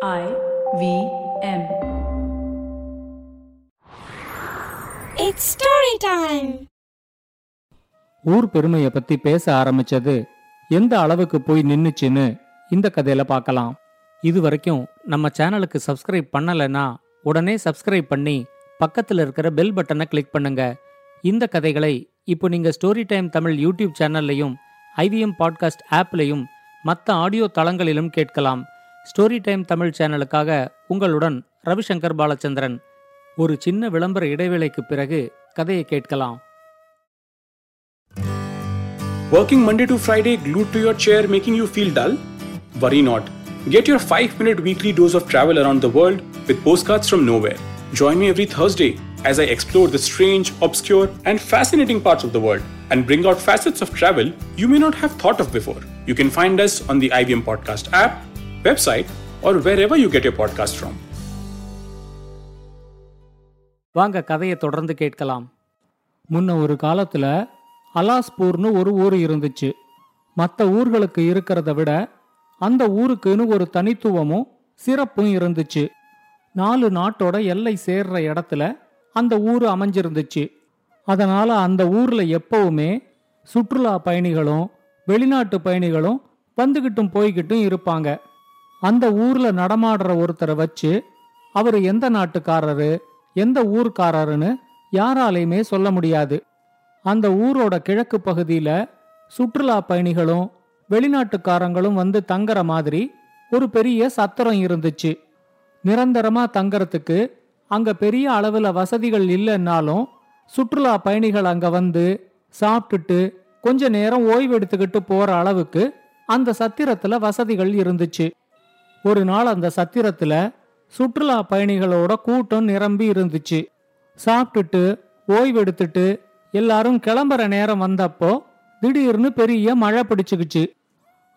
I V M. It's story time. ஊர் பெருமையை பத்தி பேச ஆரம்பிச்சது எந்த அளவுக்கு போய் நின்னுச்சுன்னு இந்த கதையில பார்க்கலாம் இது வரைக்கும் நம்ம சேனலுக்கு சப்ஸ்கிரைப் பண்ணலைன்னா உடனே சப்ஸ்கிரைப் பண்ணி பக்கத்துல இருக்கிற பெல் பட்டனை கிளிக் பண்ணுங்க இந்த கதைகளை இப்போ நீங்க ஸ்டோரி டைம் தமிழ் யூடியூப் சேனல்லையும் ஐவிஎம் பாட்காஸ்ட் ஆப்லையும் மற்ற ஆடியோ தளங்களிலும் கேட்கலாம் ஸ்டோரி டைம் தமிழ் சேனலுக்காக உங்களுடன் ரவிசங்கர் பாலச்சந்திரன் ஒரு சின்ன விளம்பர இடைவேளைக்கு பிறகு கதையை கேட்கலாம் Working Monday to Friday glued to your chair making you feel dull? Worry not. Get your 5 minute weekly dose of travel around the world with postcards from nowhere. Join me every Thursday as I explore the strange, obscure, and fascinating parts of the world and bring out facets of travel you may not have thought of before. You can find us on the IBM Podcast app, website, or wherever you get your podcast from. வாங்க கதையை தொடர்ந்து கேட்கலாம். முன்ன ஒரு காலத்துல அலாஸ்பூர்னு ஒரு ஊர் இருந்துச்சு. மற்ற ஊர்களுக்கு இருக்கிறத விட அந்த ஊருக்குன்னு ஒரு தனித்துவமும் சிறப்பும் இருந்துச்சு. நாலு நாட்டோட எல்லை சேர்ற இடத்துல அந்த ஊர் அமைஞ்சிருந்துச்சு. அதனால அந்த ஊர்ல எப்பவுமே சுற்றுலா பயணிகளும் வெளிநாட்டு பயணிகளும் வந்துகிட்டும் போய்கிட்டும் இருப்பாங்க. அந்த ஊர்ல நடமாடுற ஒருத்தரை வச்சு அவர் எந்த நாட்டுக்காரரு எந்த ஊர்க்காரருன்னு யாராலையுமே சொல்ல முடியாது. அந்த ஊரோட கிழக்கு பகுதியில சுற்றுலா பயணிகளும் வெளிநாட்டுக்காரங்களும் வந்து தங்குற மாதிரி ஒரு பெரிய சத்திரம் இருந்துச்சு. நிரந்தரமா தங்கறதுக்கு அங்க பெரிய அளவுல வசதிகள் இல்லைன்னாலும் சுற்றுலா பயணிகள் அங்க வந்து சாப்பிட்டுட்டு கொஞ்ச நேரம் ஓய்வெடுத்துக்கிட்டு போற அளவுக்கு அந்த சத்திரத்துல வசதிகள் இருந்துச்சு. ஒரு நாள் அந்த சத்திரத்துல சுற்றுலா பயணிகளோட கூட்டம் நிரம்பி இருந்துச்சு. சாப்பிட்டுட்டு ஓய்வெடுத்துட்டு எல்லாரும் கிளம்புற நேரம் வந்தப்போ திடீர்னு பெரிய மழை பிடிச்சுக்குச்சு.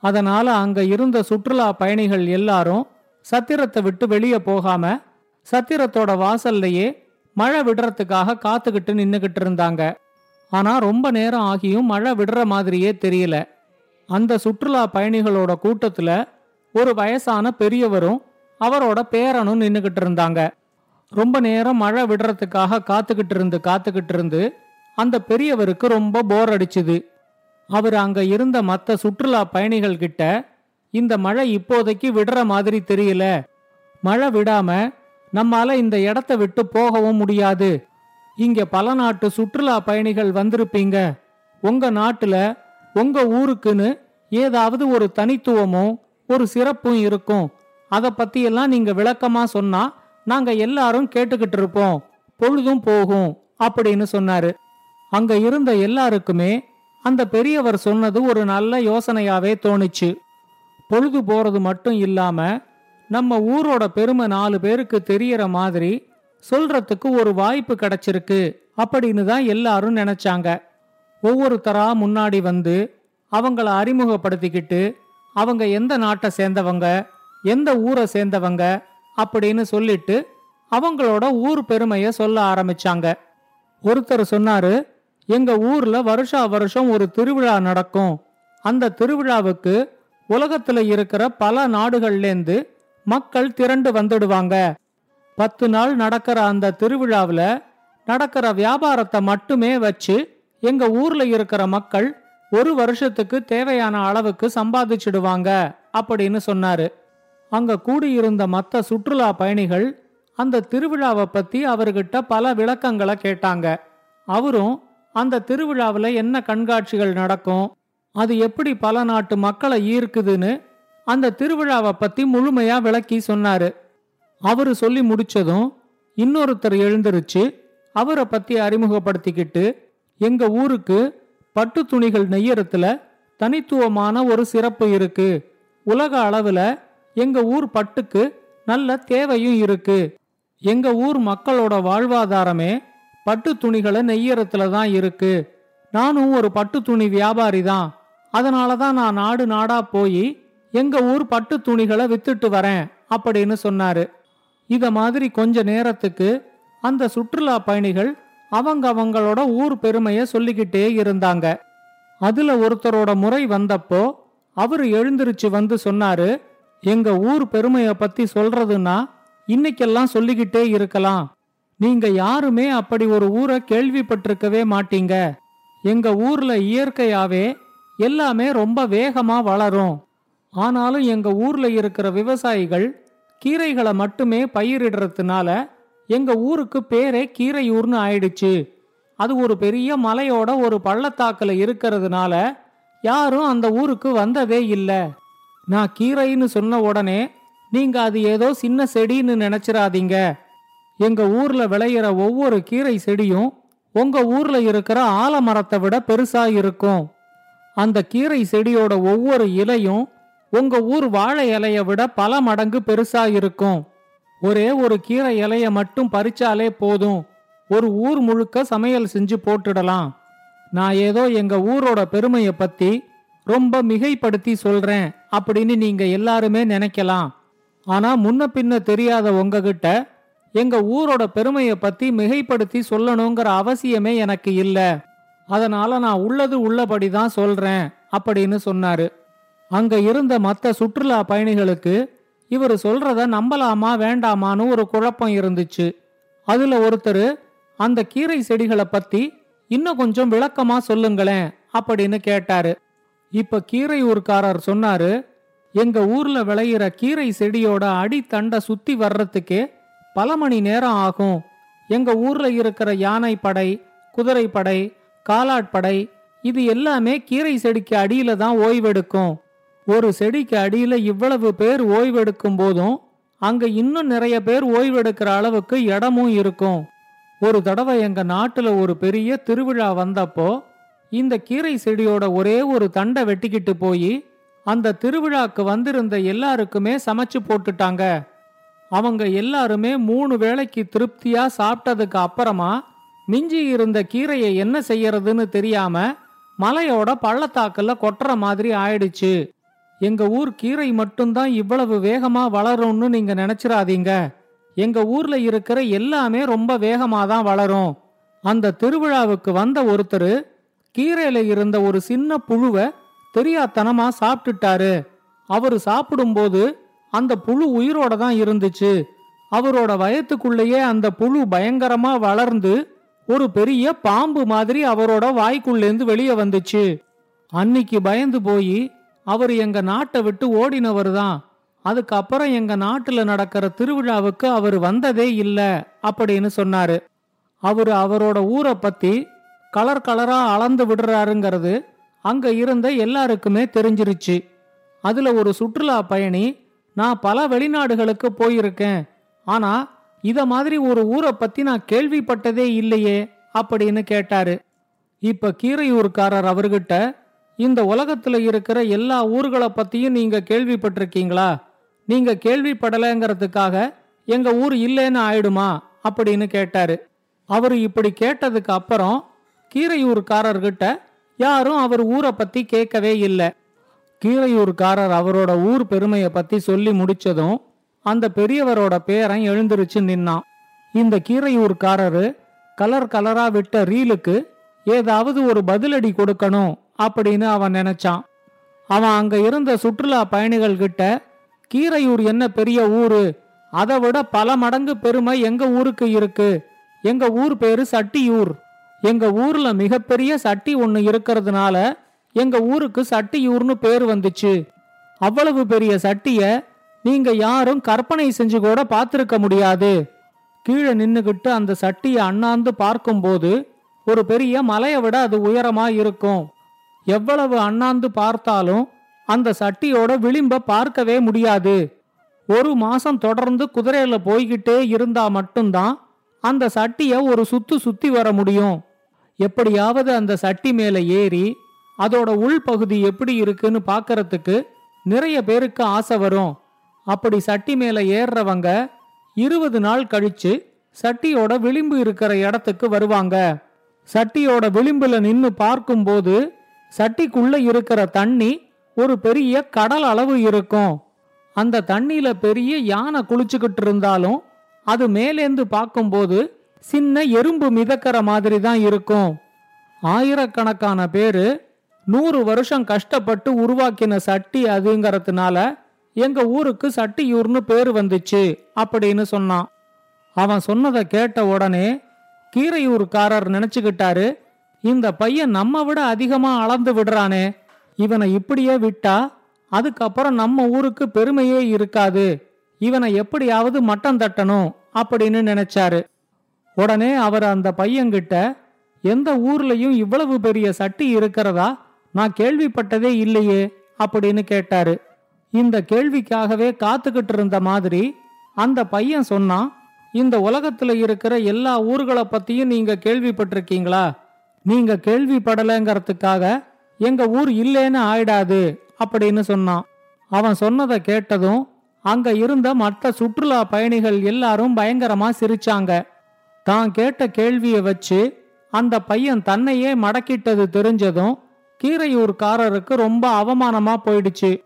அதனால அங்க இருந்த சுற்றுலா பயணிகள் எல்லாரும் சத்திரத்தை விட்டு வெளியே போகாம சத்திரத்தோட வாசல்லையே மழை விடுறதுக்காக காத்துக்கிட்டு நின்னுகிட்டு இருந்தாங்க. ஆனா ரொம்ப நேரம் ஆகியும் மழை விடுற மாதிரியே தெரியல. அந்த சுற்றுலா பயணிகளோட கூட்டத்துல ஒரு வயசான பெரியவரும் அவரோட பேரனும் நின்னுகிட்டு இருந்தாங்க. ரொம்ப நேரம் மழை விடுறதுக்காக காத்துக்கிட்டு இருந்து காத்துக்கிட்டு இருந்து அந்த பெரியவருக்கு ரொம்ப போர் அடிச்சுது. அவர் அங்க இருந்த மற்ற சுற்றுலா பயணிகள் கிட்ட இந்த மழை இப்போதைக்கு விடுற மாதிரி தெரியல. மழை விடாம நம்மால இந்த இடத்த விட்டு போகவும் முடியாது. இங்க பல நாட்டு சுற்றுலா பயணிகள் வந்திருப்பீங்க. உங்க நாட்டுல உங்க ஊருக்குன்னு ஏதாவது ஒரு தனித்துவமும் ஒரு சிறப்பும் இருக்கும். அதை பத்தியெல்லாம் நீங்க விளக்கமா சொன்னா நாங்க எல்லாரும் கேட்டுக்கிட்டு இருப்போம். பொழுதும் போகும் அப்படின்னு சொன்னாரு. அங்க இருந்த எல்லாருக்குமே அந்த பெரியவர் சொன்னது ஒரு நல்ல யோசனையாவே தோணுச்சு. பொழுது போறது மட்டும் இல்லாம நம்ம ஊரோட பெருமை நாலு பேருக்கு தெரியற மாதிரி சொல்றதுக்கு ஒரு வாய்ப்பு கிடைச்சிருக்கு அப்படின்னு தான் எல்லாரும் நினைச்சாங்க. ஒவ்வொருத்தரா முன்னாடி வந்து அவங்கள அறிமுகப்படுத்திக்கிட்டு அவங்க எந்த நாட்டை சேர்ந்தவங்க எந்த ஊரை சேர்ந்தவங்க அப்படின்னு சொல்லிட்டு அவங்களோட ஊர் பெருமைய சொல்ல ஆரம்பிச்சாங்க. ஒருத்தர் சொன்னாரு எங்க ஊர்ல வருஷா வருஷம் ஒரு திருவிழா நடக்கும். அந்த திருவிழாவுக்கு உலகத்துல இருக்கிற பல நாடுகள்லேருந்து மக்கள் திரண்டு வந்துடுவாங்க. பத்து நாள் நடக்கிற அந்த திருவிழாவில் நடக்கிற வியாபாரத்தை மட்டுமே வச்சு எங்க ஊர்ல இருக்கிற மக்கள் ஒரு வருஷத்துக்கு தேவையான அளவுக்கு சம்பாதிச்சிடுவாங்க அப்படின்னு சொன்னாரு. அங்க கூடியிருந்த மத்த சுற்றுலா பயணிகள் அந்த திருவிழாவை பத்தி அவர்கிட்ட பல விளக்கங்களை கேட்டாங்க. அவரும் அந்த திருவிழாவில் என்ன கண்காட்சிகள் நடக்கும்? அது எப்படி பல நாட்டு மக்களை ஈர்க்குதுன்னு? அந்த திருவிழாவை பத்தி முழுமையா விளக்கி சொன்னாரு. அவரு சொல்லி முடிச்சதும் இன்னொருத்தர் எழுந்திருச்சு அவரை பத்தி அறிமுகப்படுத்திக்கிட்டு எங்க ஊருக்கு பட்டு துணிகள் நெய்யறத்துல தனித்துவமான ஒரு சிறப்பு இருக்கு. உலக அளவுல எங்க ஊர் பட்டுக்கு நல்ல தேவையும் இருக்கு. எங்க ஊர் மக்களோட வாழ்வாதாரமே பட்டு துணிகளை நெய்யறத்துல தான் இருக்கு. நானும் ஒரு பட்டு துணி வியாபாரி தான். அதனால தான் நான் நாடு நாடா போய் எங்க ஊர் பட்டு துணிகளை வித்துட்டு வரேன் அப்படின்னு சொன்னாரு. இத மாதிரி கொஞ்ச நேரத்துக்கு அந்த சுற்றுலா பயணிகள் அவங்க அவங்களோட ஊர் பெருமைய சொல்லிக்கிட்டே இருந்தாங்க. அதுல ஒருத்தரோட முறை வந்தப்போ அவரு எழுந்திருச்சு வந்து சொன்னாரு எங்க ஊர் பெருமைய பத்தி சொல்றதுன்னா இன்னைக்கெல்லாம் சொல்லிக்கிட்டே இருக்கலாம். நீங்க யாருமே அப்படி ஒரு ஊரை கேள்விப்பட்டிருக்கவே மாட்டீங்க. எங்க ஊர்ல இயற்கையாவே எல்லாமே ரொம்ப வேகமா வளரும். ஆனாலும் எங்க ஊர்ல இருக்கிற விவசாயிகள் கீரைகளை மட்டுமே பயிரிடுறதுனால எங்க ஊருக்கு பேரே கீரையூர்னு ஆயிடுச்சு. அது ஒரு பெரிய மலையோட ஒரு பள்ளத்தாக்கில் இருக்கிறதுனால யாரும் அந்த ஊருக்கு வந்ததே இல்லை. நான் கீரைன்னு சொன்ன உடனே நீங்க அது ஏதோ சின்ன செடின்னு நினைச்சிடாதீங்க எங்க ஊர்ல விளையிற ஒவ்வொரு கீரை செடியும் உங்க ஊர்ல இருக்கிற ஆலமரத்தை விட பெருசா இருக்கும். அந்த கீரை செடியோட ஒவ்வொரு இலையும் உங்க ஊர் வாழை இலைய விட பல மடங்கு பெருசா இருக்கும். ஒரே ஒரு கீரை இலைய மட்டும் பறிச்சாலே போதும். ஒரு ஊர் முழுக்க சமையல் செஞ்சு போட்டுடலாம். நான் ஏதோ எங்க ஊரோட பெருமைய பத்தி ரொம்ப மிகைப்படுத்தி சொல்றேன் அப்படின்னு நீங்க எல்லாருமே நினைக்கலாம். ஆனா முன்ன பின்ன தெரியாத உங்ககிட்ட எங்க ஊரோட பெருமைய பத்தி மிகைப்படுத்தி சொல்லணுங்கிற அவசியமே எனக்கு இல்ல. அதனால நான் உள்ளது உள்ளபடி தான் சொல்றேன் அப்படின்னு சொன்னாரு. அங்க இருந்த மற்ற சுற்றுலா பயணிகளுக்கு இவர் சொல்றத நம்பலாமா வேண்டாமான்னு ஒரு குழப்பம் இருந்துச்சு. அதுல ஒருத்தர் அந்த கீரை செடிகளை பத்தி இன்னும் கொஞ்சம் விளக்கமா சொல்லுங்களேன் அப்படின்னு கேட்டாரு. இப்ப கீரையூர்காரர் சொன்னாரு எங்க ஊர்ல விளையிற கீரை செடியோட அடித்தண்டை சுத்தி வர்றதுக்கே பல மணி நேரம் ஆகும். எங்க ஊர்ல இருக்கிற யானை படை குதிரை படை காலாட்படை இது எல்லாமே கீரை செடிக்கு அடியில தான் ஓய்வெடுக்கும். ஒரு செடிக்கு அடியில இவ்வளவு பேர் ஓய்வெடுக்கும் போதும் அங்க இன்னும் நிறைய பேர் ஓய்வெடுக்கிற அளவுக்கு இடமும் இருக்கும். ஒரு தடவை எங்க நாட்டுல ஒரு பெரிய திருவிழா வந்தப்போ இந்த கீரை செடியோட ஒரே ஒரு தண்டை வெட்டிக்கிட்டு போய் அந்த திருவிழாக்கு வந்திருந்த எல்லாருக்குமே சமைச்சு போட்டுட்டாங்க. அவங்க எல்லாருமே மூணு வேளைக்கு திருப்தியா சாப்பிட்டதுக்கு அப்புறமா மிஞ்சி இருந்த கீரையை என்ன செய்யறதுன்னு தெரியாம மலையோட பள்ளத்தாக்குல கொட்டுற மாதிரி ஆயிடுச்சு. எங்க ஊர் கீரை மட்டும்தான் இவ்வளவு வேகமா வளரும்னு நீங்க நினைச்சிடாதீங்க எங்க ஊர்ல இருக்கிற எல்லாமே ரொம்ப வேகமா தான் வளரும். அந்த திருவிழாவுக்கு வந்த ஒருத்தர் கீரையில இருந்த ஒரு சின்ன புழுவை தெரியாத்தனமா சாப்பிட்டுட்டாரு. அவரு சாப்பிடும்போது அந்த புழு உயிரோட தான் இருந்துச்சு. அவரோட வயத்துக்குள்ளேயே அந்த புழு பயங்கரமா வளர்ந்து ஒரு பெரிய பாம்பு மாதிரி அவரோட வாய்க்குள்ளேந்து வெளியே வந்துச்சு. அன்னிக்கு பயந்து போய் அவர் எங்க நாட்டை விட்டு ஓடினவர் தான். அதுக்கப்புறம் எங்க நாட்டுல நடக்கிற திருவிழாவுக்கு அவர் வந்ததே இல்ல அப்படின்னு சொன்னாரு. அவரு அவரோட ஊரை பத்தி கலர் கலரா அளந்து விடுறாருங்கிறது அங்க இருந்த எல்லாருக்குமே தெரிஞ்சிருச்சு. அதுல ஒரு சுற்றுலா பயணி நான் பல வெளிநாடுகளுக்கு போயிருக்கேன். ஆனா இத மாதிரி ஒரு ஊரை பத்தி நான் கேள்விப்பட்டதே இல்லையே அப்படின்னு கேட்டாரு. இப்ப கீரையூர்காரர் அவர்கிட்ட இந்த உலகத்துல இருக்கிற எல்லா ஊர்களை பத்தியும் நீங்க கேள்விப்பட்டிருக்கீங்களா? நீங்க கேள்விப்படலைங்கிறதுக்காக எங்க ஊர் இல்லைன்னு ஆயிடுமா? அப்படின்னு கேட்டாரு. அவரு இப்படி கேட்டதுக்கு அப்புறம் கீரையூர்காரர்கிட்ட யாரும் அவர் ஊரை பத்தி கேட்கவே இல்லை. கீரையூர்காரர் அவரோட ஊர் பெருமையை பத்தி சொல்லி முடிச்சதும் அந்த பெரியவரோட பேரன் எழுந்திருச்சு நின்னான். இந்த கீரையூர்காரரு கலர் கலரா விட்ட ரீலுக்கு ஏதாவது ஒரு பதிலடி கொடுக்கணும் அப்படின்னு அவன் நினைச்சான். அவன் அங்க இருந்த சுற்றுலா பயணிகள் கிட்ட கீரையூர் என்ன பெரிய ஊரு? அதை விட பல மடங்கு பெருமை எங்க ஊருக்கு இருக்கு? எங்க ஊர் பேரு சட்டியூர். எங்க ஊர்ல மிகப்பெரிய சட்டி ஒன்று இருக்கிறதுனால எங்க ஊருக்கு சட்டியூர்னு பேர் வந்துச்சு. அவ்வளவு பெரிய சட்டிய நீங்க யாரும் கற்பனை செஞ்சு கூட பார்த்திருக்க முடியாது. கீழே நின்னுகிட்டு அந்த சட்டியை அண்ணாந்து பார்க்கும்போது ஒரு பெரிய மலையை விட அது உயரமா இருக்கும். எவ்வளவு அண்ணாந்து பார்த்தாலும் அந்த சட்டியோட விளிம்ப பார்க்கவே முடியாது. ஒரு மாசம் தொடர்ந்து குதிரையில போய்கிட்டே இருந்தா மட்டும்தான் அந்த சட்டிய ஒரு சுத்து சுத்தி வர முடியும். எப்படியாவது அந்த சட்டி மேல ஏறி அதோட உள்பகுதி எப்படி இருக்குன்னு பாக்கறதுக்கு நிறைய பேருக்கு ஆசை வரும். அப்படி சட்டி மேல ஏறுறவங்க இருபது நாள் கழிச்சு சட்டியோட விளிம்பு இருக்கிற இடத்துக்கு வருவாங்க. சட்டியோட விளிம்புல நின்னு பார்க்கும்போது சட்டிக்குள்ள இருக்கிற தண்ணி ஒரு பெரிய கடல் அளவு இருக்கும். அந்த தண்ணியில பெரிய யானை குளிச்சுக்கிட்டு இருந்தாலும் அது மேலேந்து பார்க்கும்போது சின்ன எறும்பு மிதக்கிற மாதிரி தான் இருக்கும். ஆயிரக்கணக்கான பேரு நூறு வருஷம் கஷ்டப்பட்டு உருவாக்கின சட்டி அதுங்கிறதுனால எங்க ஊருக்கு சட்டியூர்னு பேர் வந்துச்சு அப்படின்னு சொன்னான். அவன் சொன்னதை கேட்ட உடனே கீரையூர்காரர் நினைச்சுக்கிட்டாரு இந்த பையன் நம்ம விட அதிகமா அளந்து விடுறானே. இவனை இப்படியே விட்டா அதுக்கப்புறம் நம்ம ஊருக்கு பெருமையே இருக்காது. இவனை எப்படியாவது மட்டம் தட்டணும் அப்படின்னு நினைச்சாரு. உடனே அவர் அந்த பையன்கிட்ட எந்த ஊர்லயும் இவ்வளவு பெரிய சட்டி இருக்கிறதா? நான் கேள்விப்பட்டதே இல்லையே அப்படின்னு கேட்டாரு. இந்த கேள்விக்காகவே காத்துக்கிட்டு இருந்த மாதிரி அந்த பையன் சொன்னான் இந்த உலகத்துல இருக்கிற எல்லா ஊர்களை பத்தியும் நீங்க கேள்விப்பட்டிருக்கீங்களா? நீங்க கேள்விப்படலைங்கிறதுக்காக எங்க ஊர் இல்லேன்னு ஆயிடாது அப்படின்னு சொன்னான். அவன் சொன்னதை கேட்டதும் அங்க இருந்த மற்ற சுற்றுலா பயணிகள் எல்லாரும் பயங்கரமா சிரிச்சாங்க. தான் கேட்ட கேள்வியை வச்சு அந்த பையன் தன்னையே மடக்கிட்டது தெரிஞ்சதும் கீரையூர்காரருக்கு ரொம்ப அவமானமா போயிடுச்சு.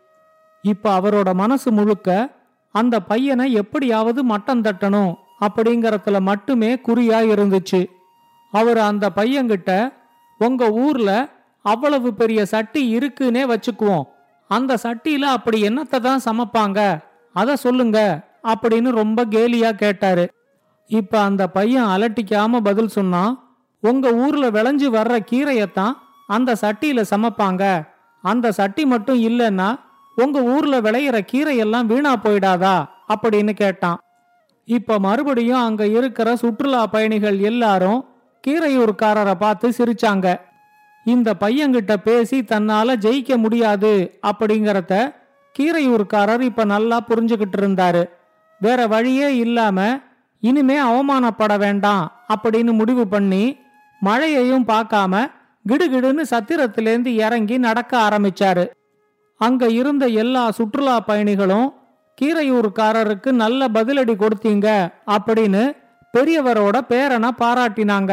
இப்ப அவரோட மனசு முழுக்க அந்த பையனை எப்படியாவது மட்டம் தட்டணும் அப்படிங்கறதுல மட்டுமே குறியா இருந்துச்சு. அவர் அந்த பையன்கிட்ட உங்க ஊர்ல அவ்வளவு பெரிய சட்டி இருக்குன்னே வச்சுக்குவோம். அந்த சட்டியில அப்படி என்னத்தை தான் சமைப்பாங்க? அத சொல்லுங்க அப்படின்னு ரொம்ப கேலியா கேட்டாரு. இப்ப அந்த பையன் அலட்டிக்காம பதில் சொன்னான் உங்க ஊர்ல விளைஞ்சு வர்ற கீரையத்தான் அந்த சட்டியில சமைப்பாங்க. அந்த சட்டி மட்டும் இல்லைன்னா உங்க ஊர்ல விளையிற கீரையெல்லாம் வீணா போயிடாதா? அப்படின்னு கேட்டான். இப்ப மறுபடியும் அங்க இருக்கிற சுற்றுலா பயணிகள் எல்லாரும் கீரையூர்காரரை பார்த்து சிரிச்சாங்க. இந்த பையன்கிட்ட பேசி தன்னால ஜெயிக்க முடியாது அப்படிங்கறத கீரையூர்காரர் இப்ப நல்லா புரிஞ்சுகிட்டு இருந்தாரு. வேற வழியே இல்லாம இனிமே அவமானப்பட வேண்டாம் அப்படின்னு முடிவு பண்ணி மழையையும் பார்க்காம கிடுகிடுன்னு சத்திரத்திலேருந்து இறங்கி நடக்க ஆரம்பிச்சாரு. அங்க இருந்த எல்லா சுற்றுலா பயணிகளும் கீரையூர்காரருக்கு நல்ல பதிலடி கொடுத்தீங்க அப்படின்னு பெரியவரோட பேரனை பாராட்டினாங்க.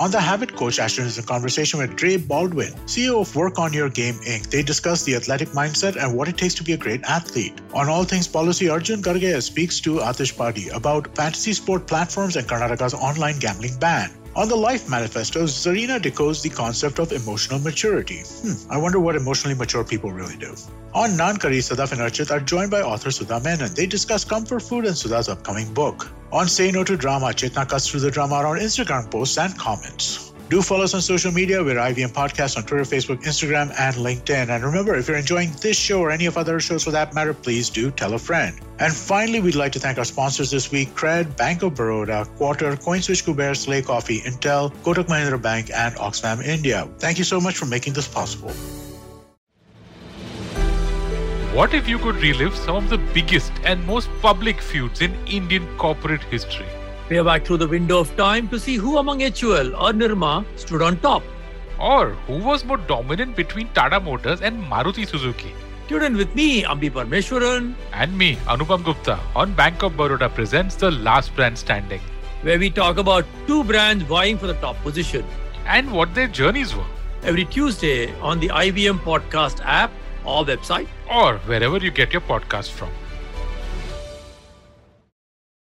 On the Habit Coach, Ashton is in conversation with Dre Baldwin, CEO of Work on Your Game Inc. They discuss the athletic mindset and what it takes to be a great athlete. On all things policy, Arjun Gargaya speaks to Atish Padi about fantasy sport platforms and Karnataka's online gambling ban. On the Life Manifesto, Zarina decodes the concept of emotional maturity. Hmm, I wonder what emotionally mature people really do. On Nankari, Sadaf and Archit are joined by author Sudha Menon. They discuss comfort food and Sudha's upcoming book. On Say No to Drama, Chetna cuts through the drama on Instagram posts and comments. Do follow us on social media. We're IVM Podcast on Twitter, Facebook, Instagram, and LinkedIn. And remember, if you're enjoying this show or any of other shows for that matter, please do tell a friend. And finally, we'd like to thank our sponsors this week Cred, Bank of Baroda, Quarter, CoinSwitch Kuber, Slay Coffee, Intel, Kotak Mahindra Bank, and Oxfam India. Thank you so much for making this possible. What if you could relive some of the biggest and most public feuds in Indian corporate history? Peer back through the window of time to see who among HUL or Nirma stood on top. Or who was more dominant between Tata Motors and Maruti Suzuki? Tune in with me, Ambi Parmeshwaran, And me, Anupam Gupta, on Bank of Baroda presents The Last Brand Standing where we talk about two brands vying for the top position. and what their journeys were, Every Tuesday on the IBM Podcast app or website. or wherever you get your podcast from.